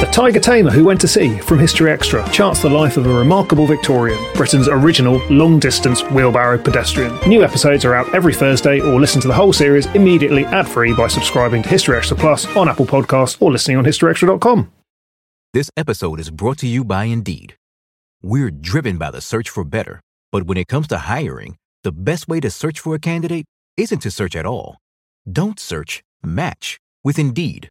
The Tiger Tamer Who Went to Sea from History Extra charts the life of a remarkable Victorian, Britain's original long distance wheelbarrow pedestrian. New episodes are out every Thursday, or listen to the whole series immediately ad free by subscribing to History Extra Plus on Apple Podcasts or listening on HistoryExtra.com. This episode is brought to you by Indeed. We're driven by the search for better, but when it comes to hiring, the best way to search for a candidate isn't to search at all. Don't search, match with Indeed.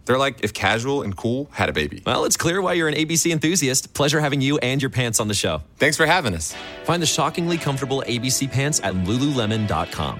They're like if casual and cool had a baby. Well, it's clear why you're an ABC enthusiast. Pleasure having you and your pants on the show. Thanks for having us. Find the shockingly comfortable ABC pants at lululemon.com.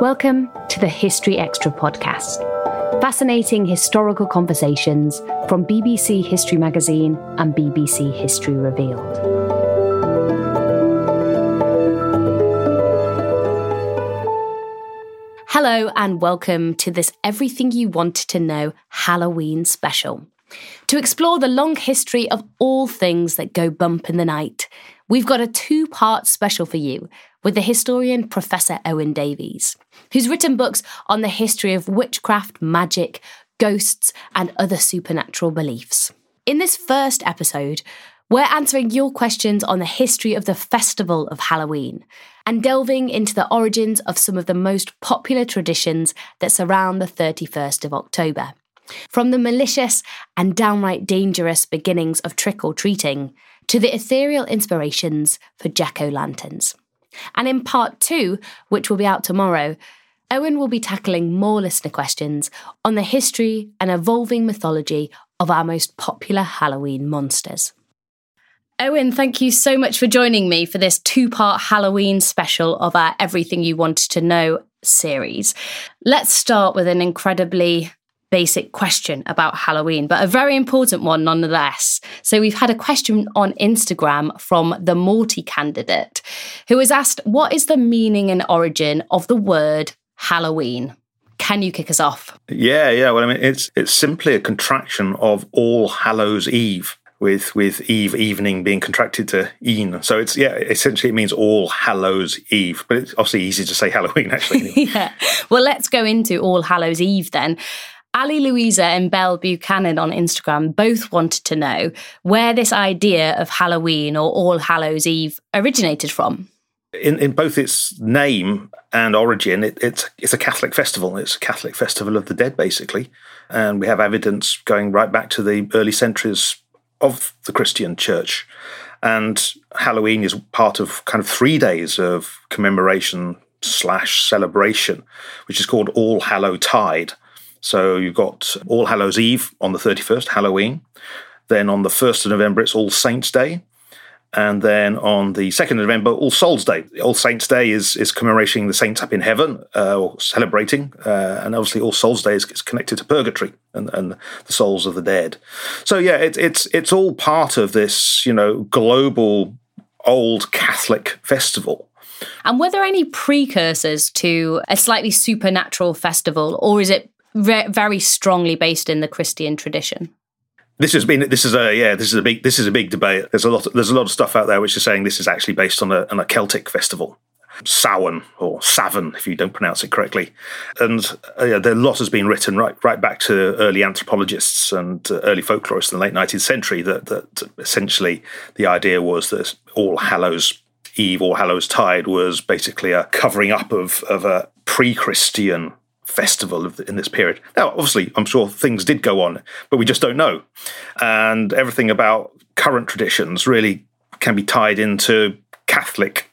Welcome to the History Extra podcast. Fascinating historical conversations from BBC History Magazine and BBC History Revealed. Hello, and welcome to this Everything You Wanted to Know Halloween special. To explore the long history of all things that go bump in the night, we've got a two part special for you with the historian Professor Owen Davies, who's written books on the history of witchcraft, magic, ghosts, and other supernatural beliefs. In this first episode, we're answering your questions on the history of the festival of Halloween and delving into the origins of some of the most popular traditions that surround the 31st of October. From the malicious and downright dangerous beginnings of trick or treating to the ethereal inspirations for jack o' lanterns. And in part two, which will be out tomorrow, Owen will be tackling more listener questions on the history and evolving mythology of our most popular Halloween monsters. Owen, thank you so much for joining me for this two part Halloween special of our Everything You Wanted to Know series. Let's start with an incredibly basic question about Halloween, but a very important one nonetheless. So we've had a question on Instagram from the Morty candidate who has asked, What is the meaning and origin of the word Halloween? Can you kick us off? Yeah, yeah. Well, I mean, it's it's simply a contraction of All Hallows Eve, with with Eve evening being contracted to een. So it's yeah, essentially it means All Hallows Eve, but it's obviously easy to say Halloween actually. yeah. Well, let's go into All Hallows Eve then. Ali Louisa and Belle Buchanan on Instagram both wanted to know where this idea of Halloween or All Hallows Eve originated from. In in both its name and origin, it, it's it's a Catholic festival. It's a Catholic festival of the dead, basically, and we have evidence going right back to the early centuries of the Christian Church. And Halloween is part of kind of three days of commemoration slash celebration, which is called All Hallow Tide. So you've got All Hallows Eve on the thirty first, Halloween. Then on the first of November, it's All Saints Day. And then on the 2nd of November, All Souls Day. All Saints Day is, is commemorating the saints up in heaven, uh, or celebrating. Uh, and obviously, All Souls Day is, is, connected to purgatory and, and the souls of the dead. So, yeah, it, it's, it's all part of this, you know, global old Catholic festival. And were there any precursors to a slightly supernatural festival, or is it re- very strongly based in the Christian tradition? This has been this is a yeah this is a big this is a big debate. There's a lot of, there's a lot of stuff out there which is saying this is actually based on a on a Celtic festival, Samhain or Savin if you don't pronounce it correctly, and uh, yeah, a lot has been written right right back to early anthropologists and uh, early folklorists in the late 19th century that that essentially the idea was that All Hallows Eve or Hallows Tide was basically a covering up of of a pre-Christian festival the, in this period. Now, obviously, I'm sure things did go on, but we just don't know. And everything about current traditions really can be tied into Catholic,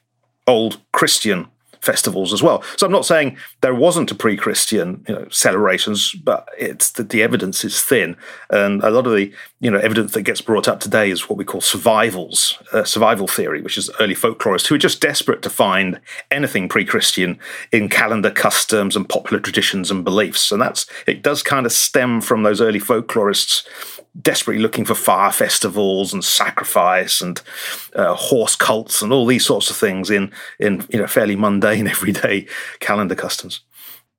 old Christian festivals as well. So I'm not saying there wasn't a pre-Christian you know, celebrations, but it's that the evidence is thin, and a lot of the you know evidence that gets brought up today is what we call survivals, uh, survival theory, which is early folklorists who are just desperate to find anything pre-Christian in calendar customs and popular traditions and beliefs, and that's it does kind of stem from those early folklorists desperately looking for fire festivals and sacrifice and uh, horse cults and all these sorts of things in in you know fairly mundane everyday calendar customs.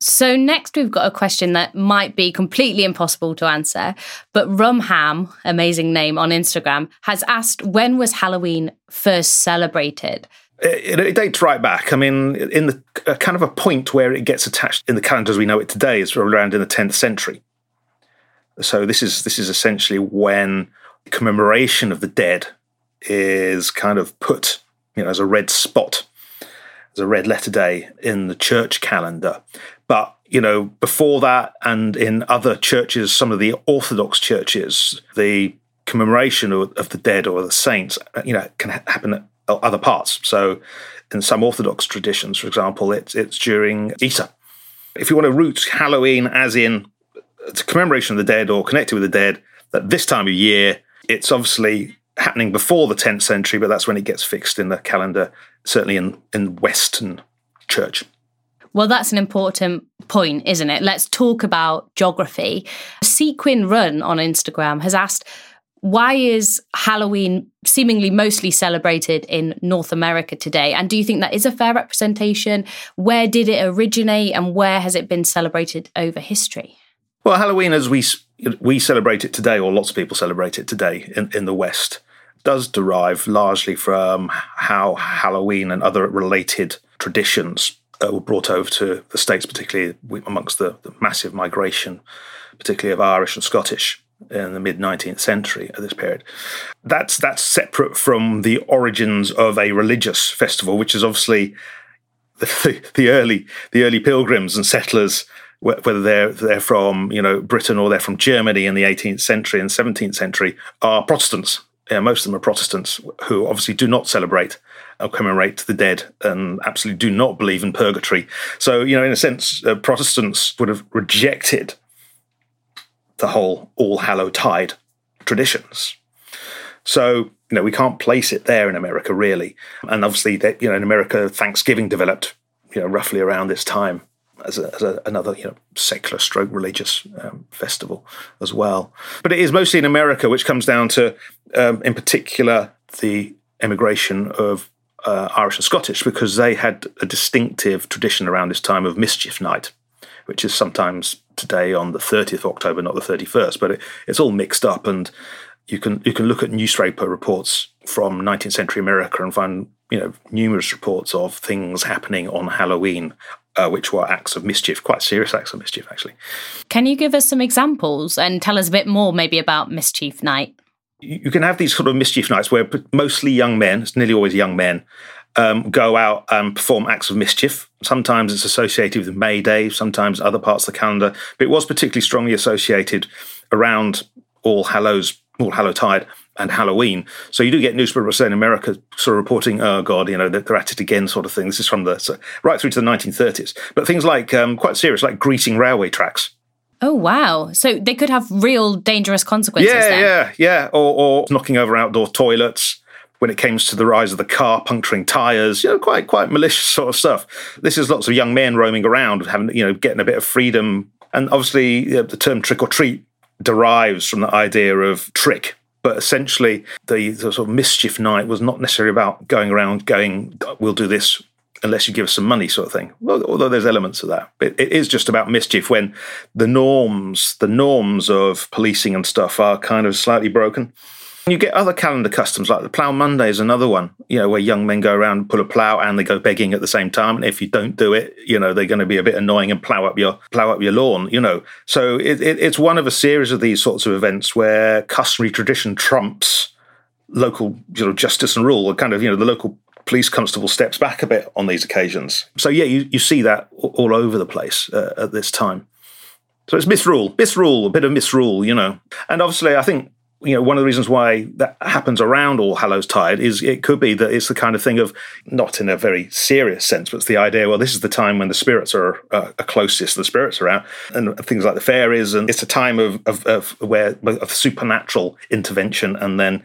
So next we've got a question that might be completely impossible to answer, but Rumham, amazing name on Instagram, has asked when was Halloween first celebrated? Uh, it, it, dates right back. I mean, in the kind of a point where it gets attached in the calendar as we know it today is around in the 10th century. So this is this is essentially when commemoration of the dead is kind of put, you know, as a red spot, as a red letter day in the church calendar. But you know, before that, and in other churches, some of the Orthodox churches, the commemoration of, the dead or the saints, uh, you know, can happen at other parts. So, in some Orthodox traditions, for example, it's it's during Easter. If you want to root Halloween as in uh, it's a commemoration of the dead or connected with the dead that this time of year it's obviously happening before the 10th century but that's when it gets fixed in the calendar certainly in in western church well, that's an important point, isn't it? Let's talk about geography. Sequin Run on Instagram has asked, why is Halloween seemingly mostly celebrated in North America today? And do you think that is a fair representation? Where did it originate and where has it been celebrated over history? Well, Halloween, as we we celebrate it today, or lots of people celebrate it today in, in the West, does derive largely from how Halloween and other related traditions uh, were brought over to the States, particularly amongst the, the massive migration, particularly of Irish and Scottish in the mid 19th century at this period. That's that's separate from the origins of a religious festival, which is obviously the, the early the early pilgrims and settlers whether they're they're from you know Britain or they're from Germany in the 18th century and 17th century, are Protestants. Yeah, most of them are Protestants who obviously do not celebrate or commemorate the dead and absolutely do not believe in purgatory. So, you know, in a sense, uh, Protestants would have rejected the whole All Hallow Tide traditions. So, you know, we can't place it there in America really. And obviously, you know, in America, Thanksgiving developed, you know, roughly around this time as, a, as a, another you know secular stroke religious um, festival as well. But it is mostly in America, which comes down to, um, in particular, the emigration of uh, Irish and Scottish, because they had a distinctive tradition around this time of Mischief Night, which is sometimes today on the 30th of October, not the 31st, but it, it's all mixed up and you can you can look at newspaper reports from 19th century America and find you know numerous reports of things happening on Halloween uh, which were acts of mischief, quite serious acts of mischief, actually. Can you give us some examples and tell us a bit more, maybe, about Mischief Night? You can have these sort of mischief nights where mostly young men, it's nearly always young men, um, go out and perform acts of mischief. Sometimes it's associated with May Day, sometimes other parts of the calendar, but it was particularly strongly associated around All Hallows, All Hallow Tide, and Halloween. So you do get newspapers in America sort of reporting, oh God, you know, they're at it again sort of thing. This is from the, so right through to the 1930s. But things like, um, quite serious, like greasing railway tracks. Oh, wow. So they could have real dangerous consequences Yeah, then. yeah, yeah. Or, or knocking over outdoor toilets. when it came to the rise of the car puncturing tires, you know, quite quite malicious sort of stuff. This is lots of young men roaming around, having you know, getting a bit of freedom, and obviously you know, the term trick or treat derives from the idea of trick. But essentially, the, the sort of mischief night was not necessarily about going around going, "We'll do this unless you give us some money," sort of thing. Well, although there's elements of that, it is just about mischief when the norms, the norms of policing and stuff, are kind of slightly broken. You get other calendar customs like the Plough Monday is another one, you know, where young men go around and pull a plough and they go begging at the same time. And if you don't do it, you know, they're going to be a bit annoying and plough up your plough up your lawn, you know. So it, it, it's one of a series of these sorts of events where customary tradition trumps local, you know, justice and rule. Kind of, you know, the local police constable steps back a bit on these occasions. So yeah, you, you see that all over the place uh, at this time. So it's misrule, misrule, a bit of misrule, you know. And obviously, I think you know, one of the reasons why that happens around All Hallows Tide is it could be that it's the kind of thing of not in a very serious sense, but it's the idea. Well, this is the time when the spirits are, uh, closest. The spirits are out, and things like the fairies, and it's a time of of, of where of supernatural intervention, and then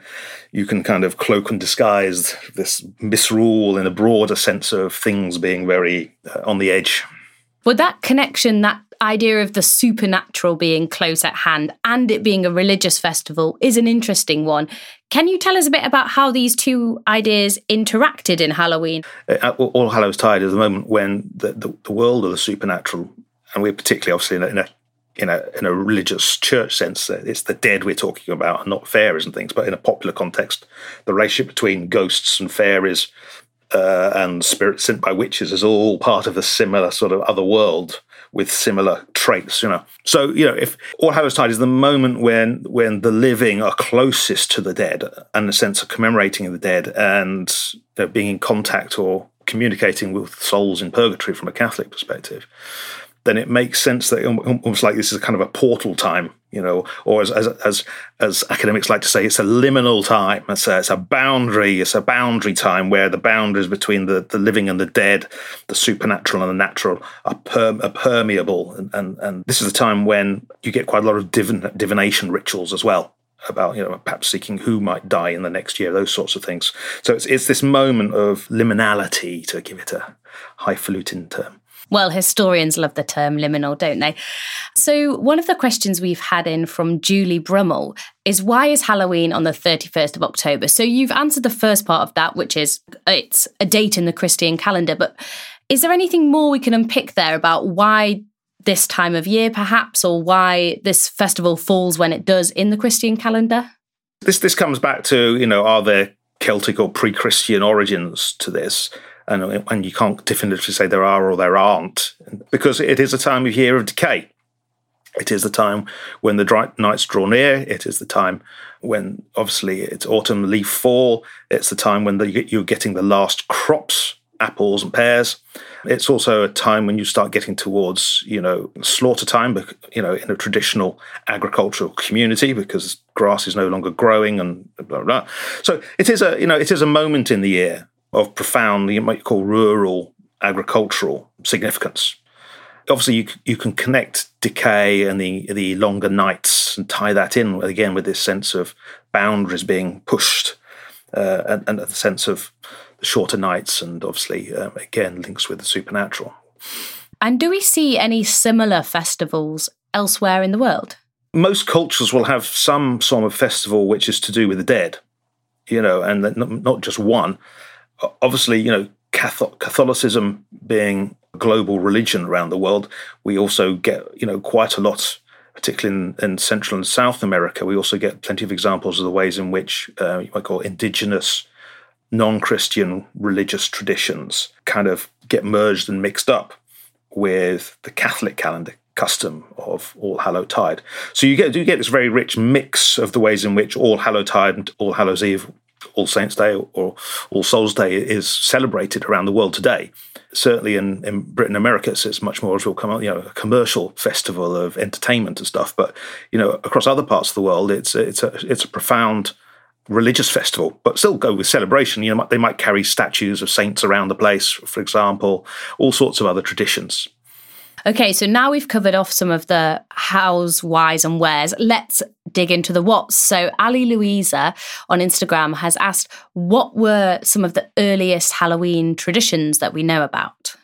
you can kind of cloak and disguise this misrule in a broader sense of things being very uh, on the edge. Would that connection, that idea of the supernatural being close at hand and it being a religious festival is an interesting one. Can you tell us a bit about how these two ideas interacted in Halloween? Uh, All Hallows Tide is the moment when the, the, the, world of the supernatural, and we're particularly obviously in a, in a in a in a religious church sense, uh, it's the dead we're talking about, and not fairies and things. But in a popular context, the relationship between ghosts and fairies uh, and spirits sent by witches is all part of a similar sort of other world with similar traits, you know. So, you know, if All Hallows Tide is the moment when when the living are closest to the dead and the sense of commemorating the dead and you know, being in contact or communicating with souls in purgatory from a Catholic perspective, then it makes sense that almost like this is kind of a portal time, you know, or as as as, as academics like to say, it's a liminal time. It's a, it's a boundary. It's a boundary time where the boundaries between the, the living and the dead, the supernatural and the natural, are, per, are permeable. And, and and this is a time when you get quite a lot of divin, divination rituals as well about you know perhaps seeking who might die in the next year, those sorts of things. So it's it's this moment of liminality to give it a highfalutin term. Well, historians love the term liminal, don't they? So, one of the questions we've had in from Julie Brummel is why is Halloween on the 31st of October? So, you've answered the first part of that, which is uh, it's a date in the Christian calendar. But is there anything more we can unpick there about why this time of year, perhaps, or why this festival falls when it does in the Christian calendar? This this comes back to you know are there Celtic or pre-Christian origins to this? And, and you can't definitively say there are or there aren't because it is a time of year of decay. It is the time when the dry nights draw near. It is the time when, obviously, it's autumn leaf fall. It's the time when the, you're getting the last crops, apples and pears. It's also a time when you start getting towards, you know, slaughter time, you know, in a traditional agricultural community because grass is no longer growing and blah, blah, blah. So it is a, you know, it is a moment in the year of profound, you might call rural agricultural significance. Obviously, you, you can connect decay and the, the longer nights and tie that in again with this sense of boundaries being pushed uh, and, and the sense of the shorter nights, and obviously, um, again, links with the supernatural. And do we see any similar festivals elsewhere in the world? Most cultures will have some sort of festival which is to do with the dead, you know, and not just one obviously, you know, Catholicism being a global religion around the world, we also get, you know, quite a lot, particularly in, in Central and South America. We also get plenty of examples of the ways in which uh, you might call indigenous, non-Christian religious traditions kind of get merged and mixed up with the Catholic calendar custom of All Hallow Tide. So you get do get this very rich mix of the ways in which All Hallow Tide and All Hallows Eve all Saints Day or All Souls Day is celebrated around the world today. Certainly in, in Britain, America, it's much more as we'll come, you know, a commercial festival of entertainment and stuff. But you know, across other parts of the world, it's it's a it's a profound religious festival, but still go with celebration. You know, they might carry statues of saints around the place, for example, all sorts of other traditions. Okay, so now we've covered off some of the hows, whys, and wheres. Let's dig into the whats. So, Ali Louisa on Instagram has asked, What were some of the earliest Halloween traditions that we know about?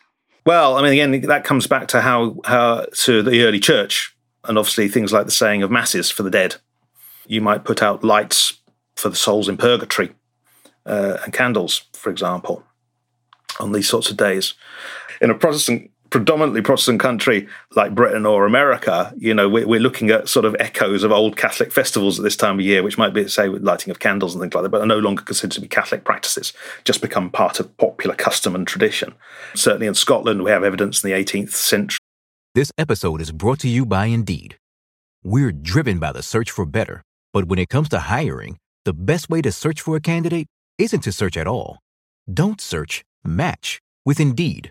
Well, I mean, again, that comes back to how, how to the early church, and obviously things like the saying of masses for the dead. You might put out lights for the souls in purgatory uh, and candles, for example, on these sorts of days. In a Protestant predominantly Protestant country like Britain or America, you know, we're, we're, looking at sort of echoes of old Catholic festivals at this time of year, which might be, say, with lighting of candles and things like that, but are no longer considered to be Catholic practices, just become part of popular custom and tradition. Certainly in Scotland, we have evidence in the 18th century. This episode is brought to you by Indeed. We're driven by the search for better, but when it comes to hiring, the best way to search for a candidate isn't to search at all. Don't search, match with Indeed.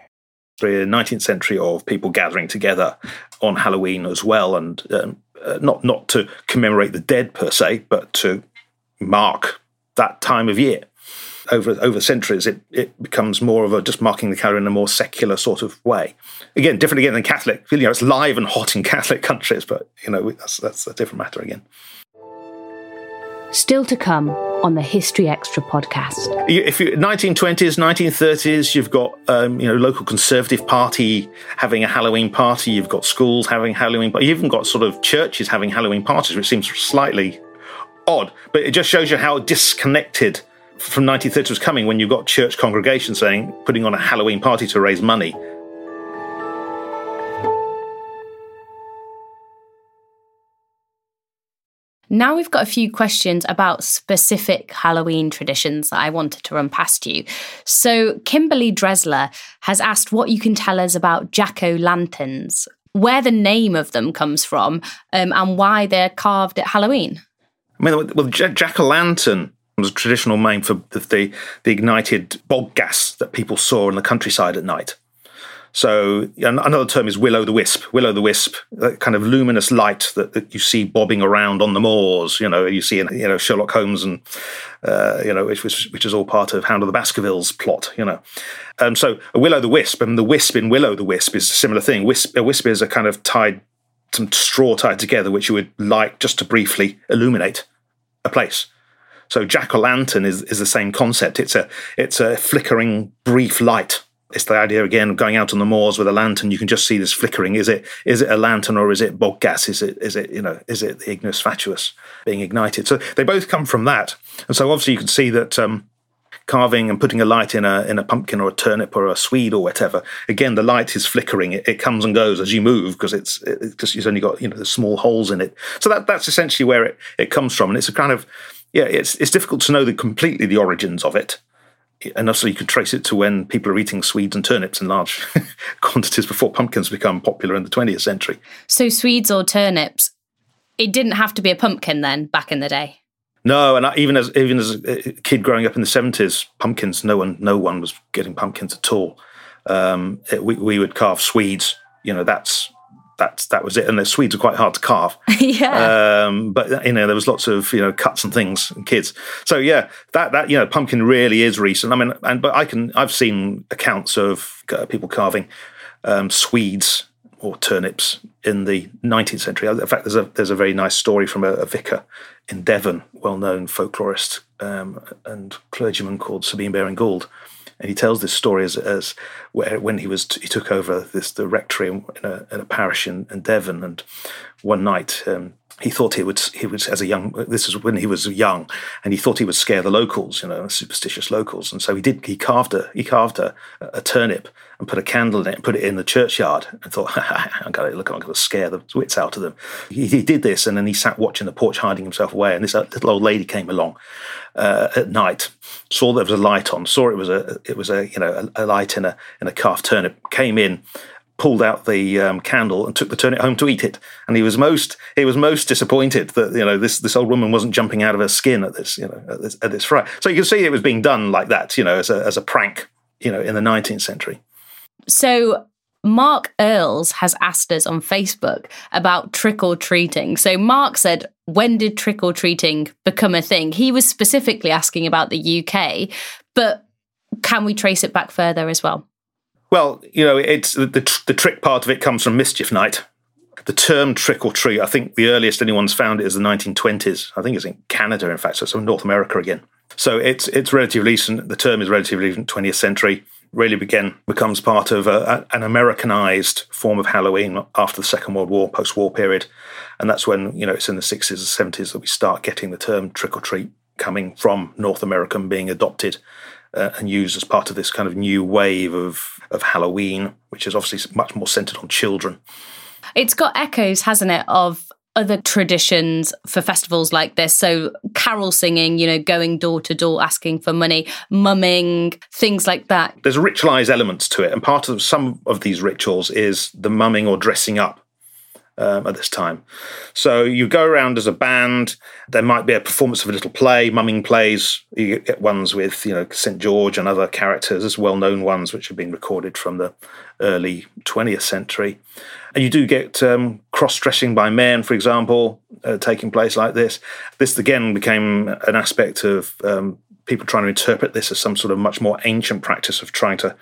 19th century of people gathering together on Halloween as well, and um, uh, not not to commemorate the dead per se, but to mark that time of year. Over over centuries, it, it becomes more of a just marking the calendar in a more secular sort of way. Again, different again than Catholic. You know, it's live and hot in Catholic countries, but you know that's that's a different matter again. Still to come on the History Extra podcast. If you 1920s, 1930s, you've got um, you know local Conservative Party having a Halloween party. You've got schools having Halloween. But you've even got sort of churches having Halloween parties, which seems slightly odd. But it just shows you how disconnected from 1930s was coming when you've got church congregations saying putting on a Halloween party to raise money Now we've got a few questions about specific Halloween traditions that I wanted to run past you. So, Kimberly Dresler has asked what you can tell us about jack o' lanterns, where the name of them comes from, um, and why they're carved at Halloween. I mean, well, jack o' lantern was a traditional name for the, the ignited bog gas that people saw in the countryside at night. So another term is will o' the wisp. Will o' the wisp, that kind of luminous light that, that, you see bobbing around on the moors. You know, you see in you know Sherlock Holmes and uh, you know which, which, which is all part of Hound of the Baskervilles plot. You know, um, so a will o' the wisp, and the wisp in will o' the wisp is a similar thing. Wisp, a wisp is a kind of tied some straw tied together, which you would like just to briefly illuminate a place. So jack o' lantern is, is the same concept. It's a it's a flickering brief light it's the idea again of going out on the moors with a lantern. You can just see this flickering. Is it is it a lantern or is it bog gas? Is it is it you know is it the ignis fatuus being ignited? So they both come from that, and so obviously you can see that um, carving and putting a light in a in a pumpkin or a turnip or a swede or whatever. Again, the light is flickering. It, it comes and goes as you move because it's it just it's only got you know the small holes in it. So that that's essentially where it it comes from, and it's a kind of yeah, it's it's difficult to know the completely the origins of it and also you could trace it to when people are eating swedes and turnips in large quantities before pumpkins become popular in the 20th century. So swedes or turnips, it didn't have to be a pumpkin then back in the day. No, and even as even as a kid growing up in the seventies, pumpkins. No one, no one was getting pumpkins at all. Um, it, we we would carve swedes. You know, that's that's that was it. And the Swedes are quite hard to carve. yeah. Um, but you know, there was lots of you know cuts and things and kids. So yeah, that that you know, pumpkin really is recent. I mean, and but I can I've seen accounts of uh, people carving um, Swedes or turnips in the 19th century. In fact, there's a there's a very nice story from a, a vicar in Devon, well-known folklorist um, and clergyman called Sabine Baring Gould, and he tells this story as, as where, when he was he took over this the rectory in a, in a parish in, in, Devon, and one night um, he thought he would he was as a young this is when he was young and he thought he would scare the locals you know superstitious locals. And so he did he carved a he carved a, a turnip and put a candle in it and put it in the churchyard and thought I'm going to look I'm going to scare the wits out of them. He, he, did this and then he sat watching the porch hiding himself away. And this uh, little old lady came along uh, at night saw there was a light on saw it was a it was a you know a, a light in a in a carved turnip came in pulled out the um, candle and took the turnip home to eat it. And he was most he was most disappointed that you know this this old woman wasn't jumping out of her skin at this you know at this, at this. So you can see it was being done like that, you know, as a as a prank, you know, in the 19th century. So Mark Earls has asked us on Facebook about trick or treating. So Mark said, when did trick or treating become a thing? He was specifically asking about the UK, but can we trace it back further as well? Well, you know, it's the, the, the trick part of it comes from Mischief Night. The term trick or treat, I think the earliest anyone's found it is the 1920s. I think it's in Canada, in fact, so it's North America again. So it's it's relatively recent. The term is relatively recent, 20th century. Really began becomes part of uh, a, an Americanized form of Halloween after the Second World War, post-war period, and that's when you know it's in the 60s and 70s that we start getting the term trick or treat coming from North America and being adopted uh, and used as part of this kind of new wave of of Halloween, which is obviously much more centered on children. It's got echoes, hasn't it, of other traditions for festivals like this. So, carol singing, you know, going door to door asking for money, mumming, things like that. There's ritualized elements to it. And part of some of these rituals is the mumming or dressing up um, at this time. So you go around as a band. There might be a performance of a little play, mumming plays. You get ones with you know St George and other characters, as well-known ones which have been recorded from the early 20th century. And you do get um, cross-dressing by men, for example, uh, taking place like this. This again became an aspect of um, people trying to interpret this as some sort of much more ancient practice of trying to,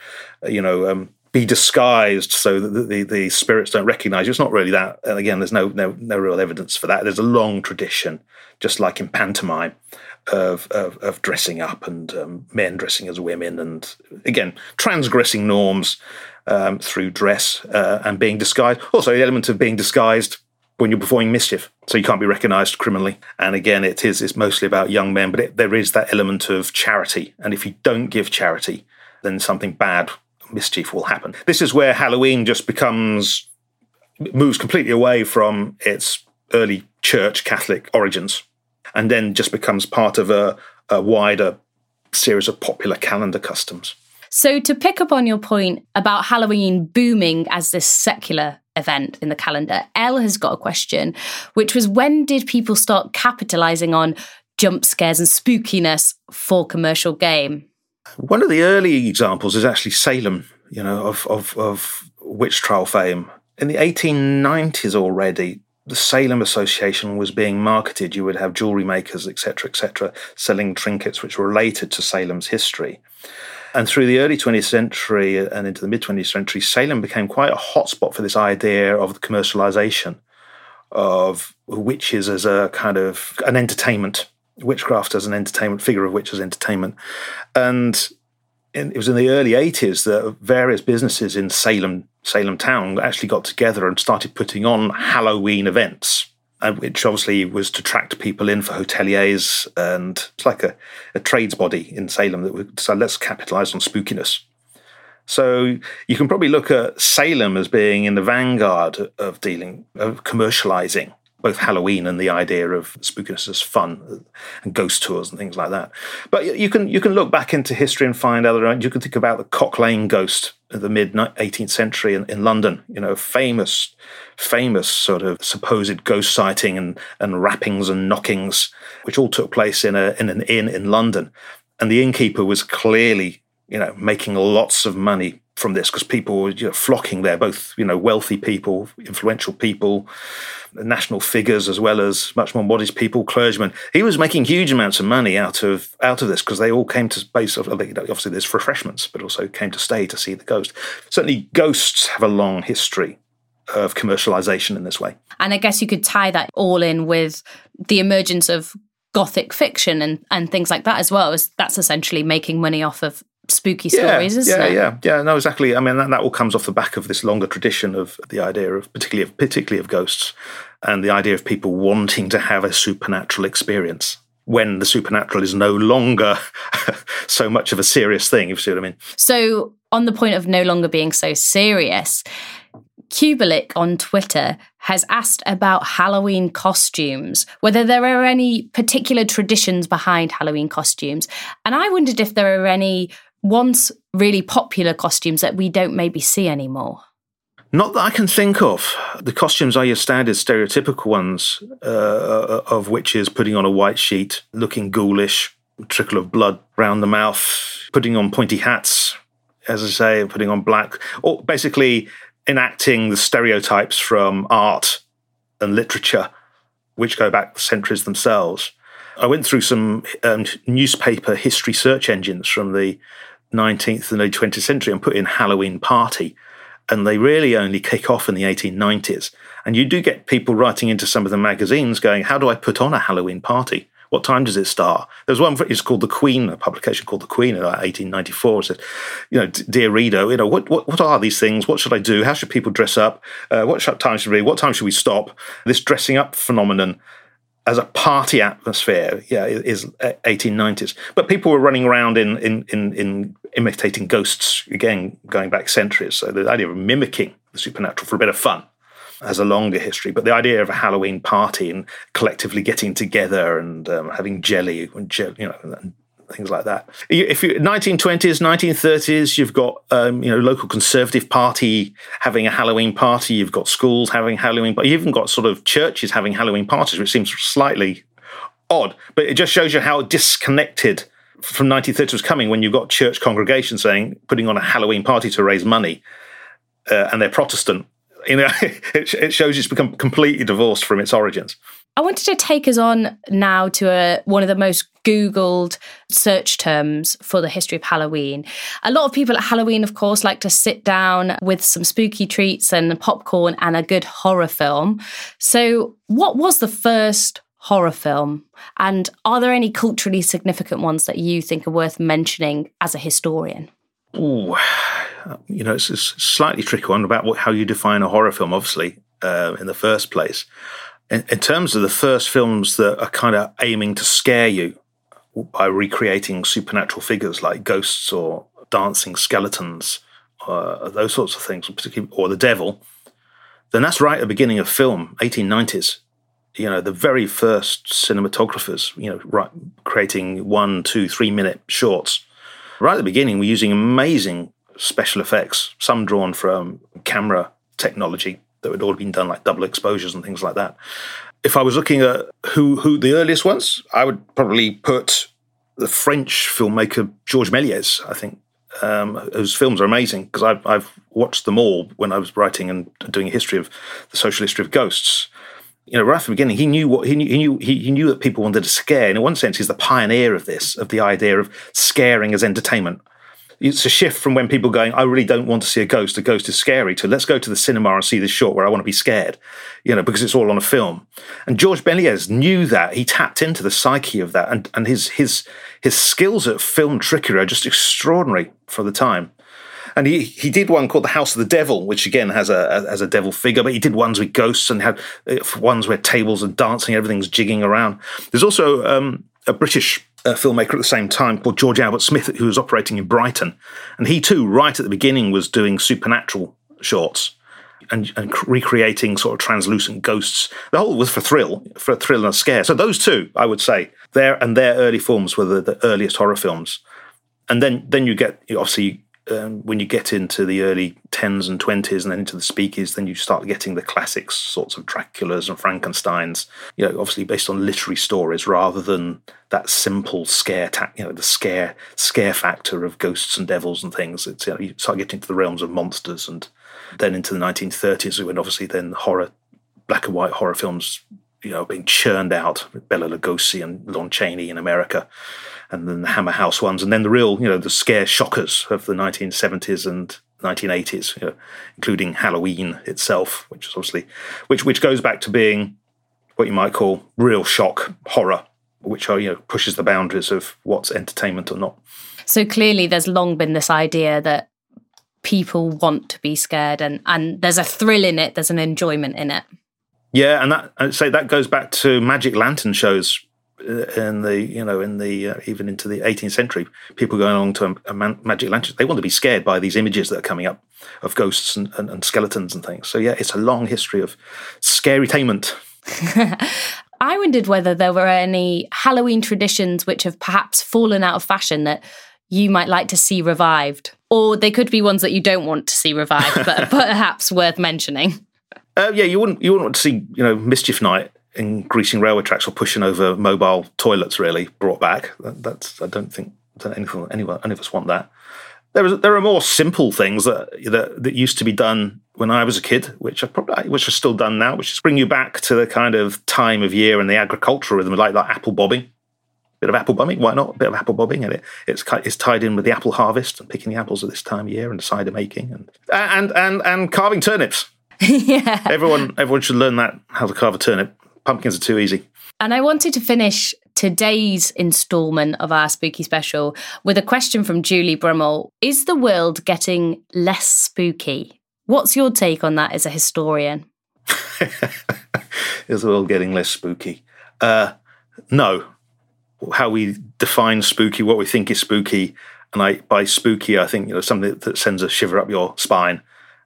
you know, um, be disguised so that the, the, the, spirits don't recognize you. It's not really that. And again, there's no, no, no real evidence for that. There's a long tradition, just like in pantomime, of, of, of dressing up and um, men dressing as women, and again, transgressing norms um, through dress uh, and being disguised. Also, the element of being disguised when you're performing mischief, so you can't be recognised criminally. And again, it is it's mostly about young men, but it, there is that element of charity. And if you don't give charity, then something bad mischief will happen. This is where Halloween just becomes moves completely away from its early church Catholic origins, and then just becomes part of a, a wider series of popular calendar customs. So, to pick up on your point about Halloween booming as this secular event in the calendar, Elle has got a question, which was when did people start capitalizing on jump scares and spookiness for commercial game? One of the early examples is actually Salem, you know, of, of, of witch trial fame. In the 1890s already, the Salem Association was being marketed. You would have jewelry makers, etc., etc., selling trinkets which were related to Salem's history. And through the early 20th century and into the mid 20th century, Salem became quite a hotspot for this idea of the commercialization of witches as a kind of an entertainment witchcraft as an entertainment, figure of witch as entertainment. And in, it was in the early 80s that various businesses in Salem, Salem town actually got together and started putting on Halloween events. Uh, which obviously was to attract people in for hoteliers, and it's like a, a trades body in Salem that would so let's capitalize on spookiness. So you can probably look at Salem as being in the vanguard of dealing, of commercializing both Halloween and the idea of spookiness as fun and ghost tours and things like that. But you can you can look back into history and find other. You can think about the Cock Lane ghost of the mid 18th century in, in London. You know, famous, famous sort of supposed ghost sighting and and rappings and knockings, which all took place in a in an inn in London, and the innkeeper was clearly you know making lots of money from this because people were you know, flocking there, both you know wealthy people, influential people, national figures, as well as much more modest people, clergymen. He was making huge amounts of money out of out of this because they all came to base. Obviously, there's refreshments, but also came to stay to see the ghost. Certainly, ghosts have a long history of commercialization in this way. And I guess you could tie that all in with the emergence of gothic fiction and, and things like that as well. As that's essentially making money off of spooky stories, yeah, isn't yeah, it? Yeah, yeah, yeah. no, exactly. I mean, that, that all comes off the back of this longer tradition of the idea of particularly of, particularly of ghosts and the idea of people wanting to have a supernatural experience when the supernatural is no longer so much of a serious thing, if you see what I mean. So, on the point of no longer being so serious, Kubalik on Twitter has asked about Halloween costumes, whether there are any particular traditions behind Halloween costumes. And I wondered if there are any once really popular costumes that we don't maybe see anymore? Not that I can think of. The costumes are your standard stereotypical ones, uh, of which is putting on a white sheet, looking ghoulish, trickle of blood round the mouth, putting on pointy hats, as I say, putting on black, or basically enacting the stereotypes from art and literature, which go back centuries themselves. I went through some um, newspaper history search engines from the 19th and early 20th century and put in Halloween party. And they really only kick off in the 1890s. And you do get people writing into some of the magazines going, How do I put on a Halloween party? What time does it start? There's one, it's called The Queen, a publication called The Queen in 1894. It says, you know, dear reader, you know, what, what, what are these things? What should I do? How should people dress up? Uh, what time should we? What time should we stop? This dressing up phenomenon as a party atmosphere, yeah, is 1890s. But people were running around in, in, in, in, imitating ghosts, again, going back centuries. So the idea of mimicking the supernatural for a bit of fun has a longer history. But the idea of a Halloween party and collectively getting together and um, having jelly and, you know, things like that. If you 1920s, 1930s, you've got um, you know local conservative party having a Halloween party. You've got schools having Halloween, but you've even got sort of churches having Halloween parties, which seems slightly odd. But it just shows you how disconnected from 1930s was coming when you've got church congregations saying putting on a Halloween party to raise money, uh, and they're Protestant. You know, it, it shows it's become completely divorced from its origins. I wanted to take us on now to a, one of the most Googled search terms for the history of Halloween. A lot of people at Halloween, of course, like to sit down with some spooky treats and popcorn and a good horror film. So, what was the first horror film? And are there any culturally significant ones that you think are worth mentioning as a historian? Oh, you know, it's a slightly tricky one about what, how you define a horror film, obviously, uh, in the first place in, in terms of the first films that are kind of aiming to scare you by recreating supernatural figures like ghosts or dancing skeletons, uh, those sorts of things, particularly, or the devil, then that's right at the beginning of film, 1890s. You know, the very first cinematographers, you know, right, creating one, two, three minute shorts. Right at the beginning, we're using amazing special effects, some drawn from camera technology, that had already been done, like double exposures and things like that. If I was looking at who who the earliest ones, I would probably put the French filmmaker Georges Méliès. I think um, whose films are amazing because I've, I've watched them all when I was writing and doing a history of the social history of ghosts. You know, right from the beginning, he knew what he knew. He knew, he knew that people wanted to scare. And in one sense, he's the pioneer of this, of the idea of scaring as entertainment it's a shift from when people going, I really don't want to see a ghost. A ghost is scary. To let's go to the cinema and see this short where I want to be scared, you know, because it's all on a film. And George Méliès knew that. He tapped into the psyche of that, and and his his his skills at film trickery are just extraordinary for the time. And he, he did one called The House of the Devil, which again has a has a devil figure, but he did ones with ghosts and had uh, ones where tables are dancing, everything's jigging around. There's also um, a British uh, filmmaker at the same time called George Albert Smith, who was operating in Brighton. And he too, right at the beginning, was doing supernatural shorts and, and recreating sort of translucent ghosts. The whole was for thrill, for a thrill and a scare. So those two, I would say, their and their early films were the, the earliest horror films. And then then you get obviously um, when you get into the early 10s and 20s and then into the speakies, then you start getting the classic sorts of Draculas and Frankensteins, you know, obviously based on literary stories rather than that simple scare, ta- you know, the scare scare factor of ghosts and devils and things. It's, you, know, you start getting into the realms of monsters and then into the 1930s when obviously then horror, black and white horror films, you know, being churned out, with Bela Lugosi and Lon Chaney in America and then the Hammer House ones, and then the real, you know, the scare shockers of the 1970s and 1980s, you know, including Halloween itself, which is obviously, which which goes back to being what you might call real shock horror, which are you know pushes the boundaries of what's entertainment or not. So clearly, there's long been this idea that people want to be scared, and and there's a thrill in it, there's an enjoyment in it. Yeah, and that I'd say that goes back to magic lantern shows in the you know in the uh, even into the 18th century people going along to a, a man, magic lantern they want to be scared by these images that are coming up of ghosts and, and, and skeletons and things. So yeah it's a long history of scary tainment i wondered whether there were any halloween traditions which have perhaps fallen out of fashion that you might like to see revived or they could be ones that you don't want to see revived but perhaps worth mentioning. Uh, yeah you wouldn't you wouldn't want to see you know mischief night in greasing railway tracks or pushing over mobile toilets really brought back. That, that's I don't think that anyone, anyone, any of us want that. There is there are more simple things that, that that used to be done when I was a kid, which are probably which are still done now, which is bring you back to the kind of time of year and the agricultural rhythm, like like apple bobbing. Bit of apple bobbing, why not? A bit of apple bobbing, and it, it's it's tied in with the apple harvest and picking the apples at this time of year and cider making and and and and carving turnips. yeah, everyone everyone should learn that how to carve a turnip pumpkins are too easy. And I wanted to finish today's installment of our spooky special with a question from Julie Brummel Is the world getting less spooky? What's your take on that as a historian? Is the world getting less spooky? Uh, no. How we define spooky, what we think is spooky, and I by spooky I think you know something that sends a shiver up your spine,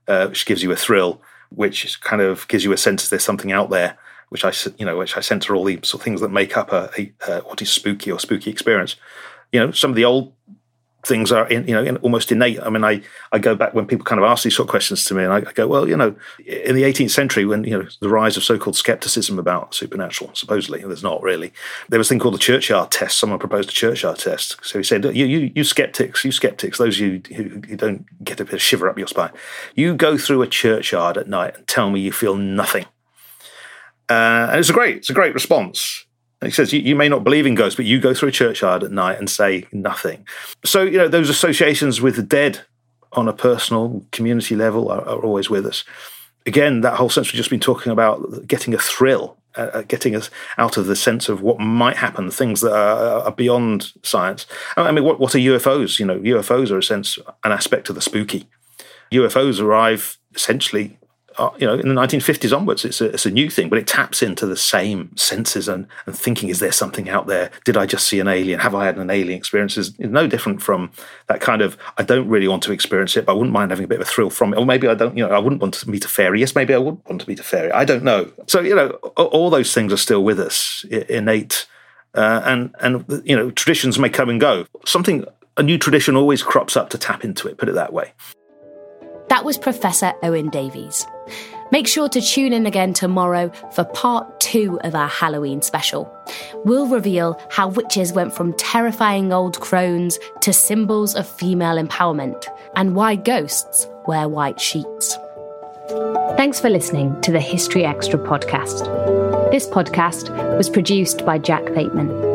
uh, which gives you a thrill, which kind of gives you a sense there's something out there which I you know which I center all the sort of things that make up a, a uh, what is spooky or spooky experience. You know, some of the old things are in, you know in, almost innate. I mean, I I go back when people kind of ask these sort of questions to me, and I, I, go, well, you know, in the 18th century, when you know the rise of so-called skepticism about supernatural, supposedly there's not really. There was a thing called the Churchyard test. Someone proposed a Churchyard test. So he said, you you you skeptics, you skeptics, those you who, who don't get a bit of shiver up your spine, you go through a churchyard at night and tell me you feel nothing. Uh, and it's a great, it's a great response. And he says, you, you, may not believe in ghosts, but you go through a churchyard at night and say nothing. So, you know, those associations with the dead on a personal community level are, are always with us. Again, that whole sense we've just been talking about getting a thrill, uh, uh getting us out of the sense of what might happen, things that are, are beyond science. I mean, what, what are UFOs? You know, UFOs are a sense, an aspect of the spooky. UFOs arrive essentially uh, you know, in the 1950s onwards, it's a, it's a new thing, but it taps into the same senses and, and thinking, is there something out there? Did I just see an alien? Have I had an alien experience? Is no different from that kind of, I don't really want to experience it, but I wouldn't mind having a bit of a thrill from it. Or maybe I don't, you know, I wouldn't want to meet a fairy. Yes, maybe I would want to meet a fairy. I don't know. So, you know, all those things are still with us, innate. Uh, and, and, you know, traditions may come and go. Something, a new tradition always crops up to tap into it, put it that way. That was Professor Owen Davies. Make sure to tune in again tomorrow for part two of our Halloween special. We'll reveal how witches went from terrifying old crones to symbols of female empowerment and why ghosts wear white sheets. Thanks for listening to the History Extra podcast. This podcast was produced by Jack Bateman.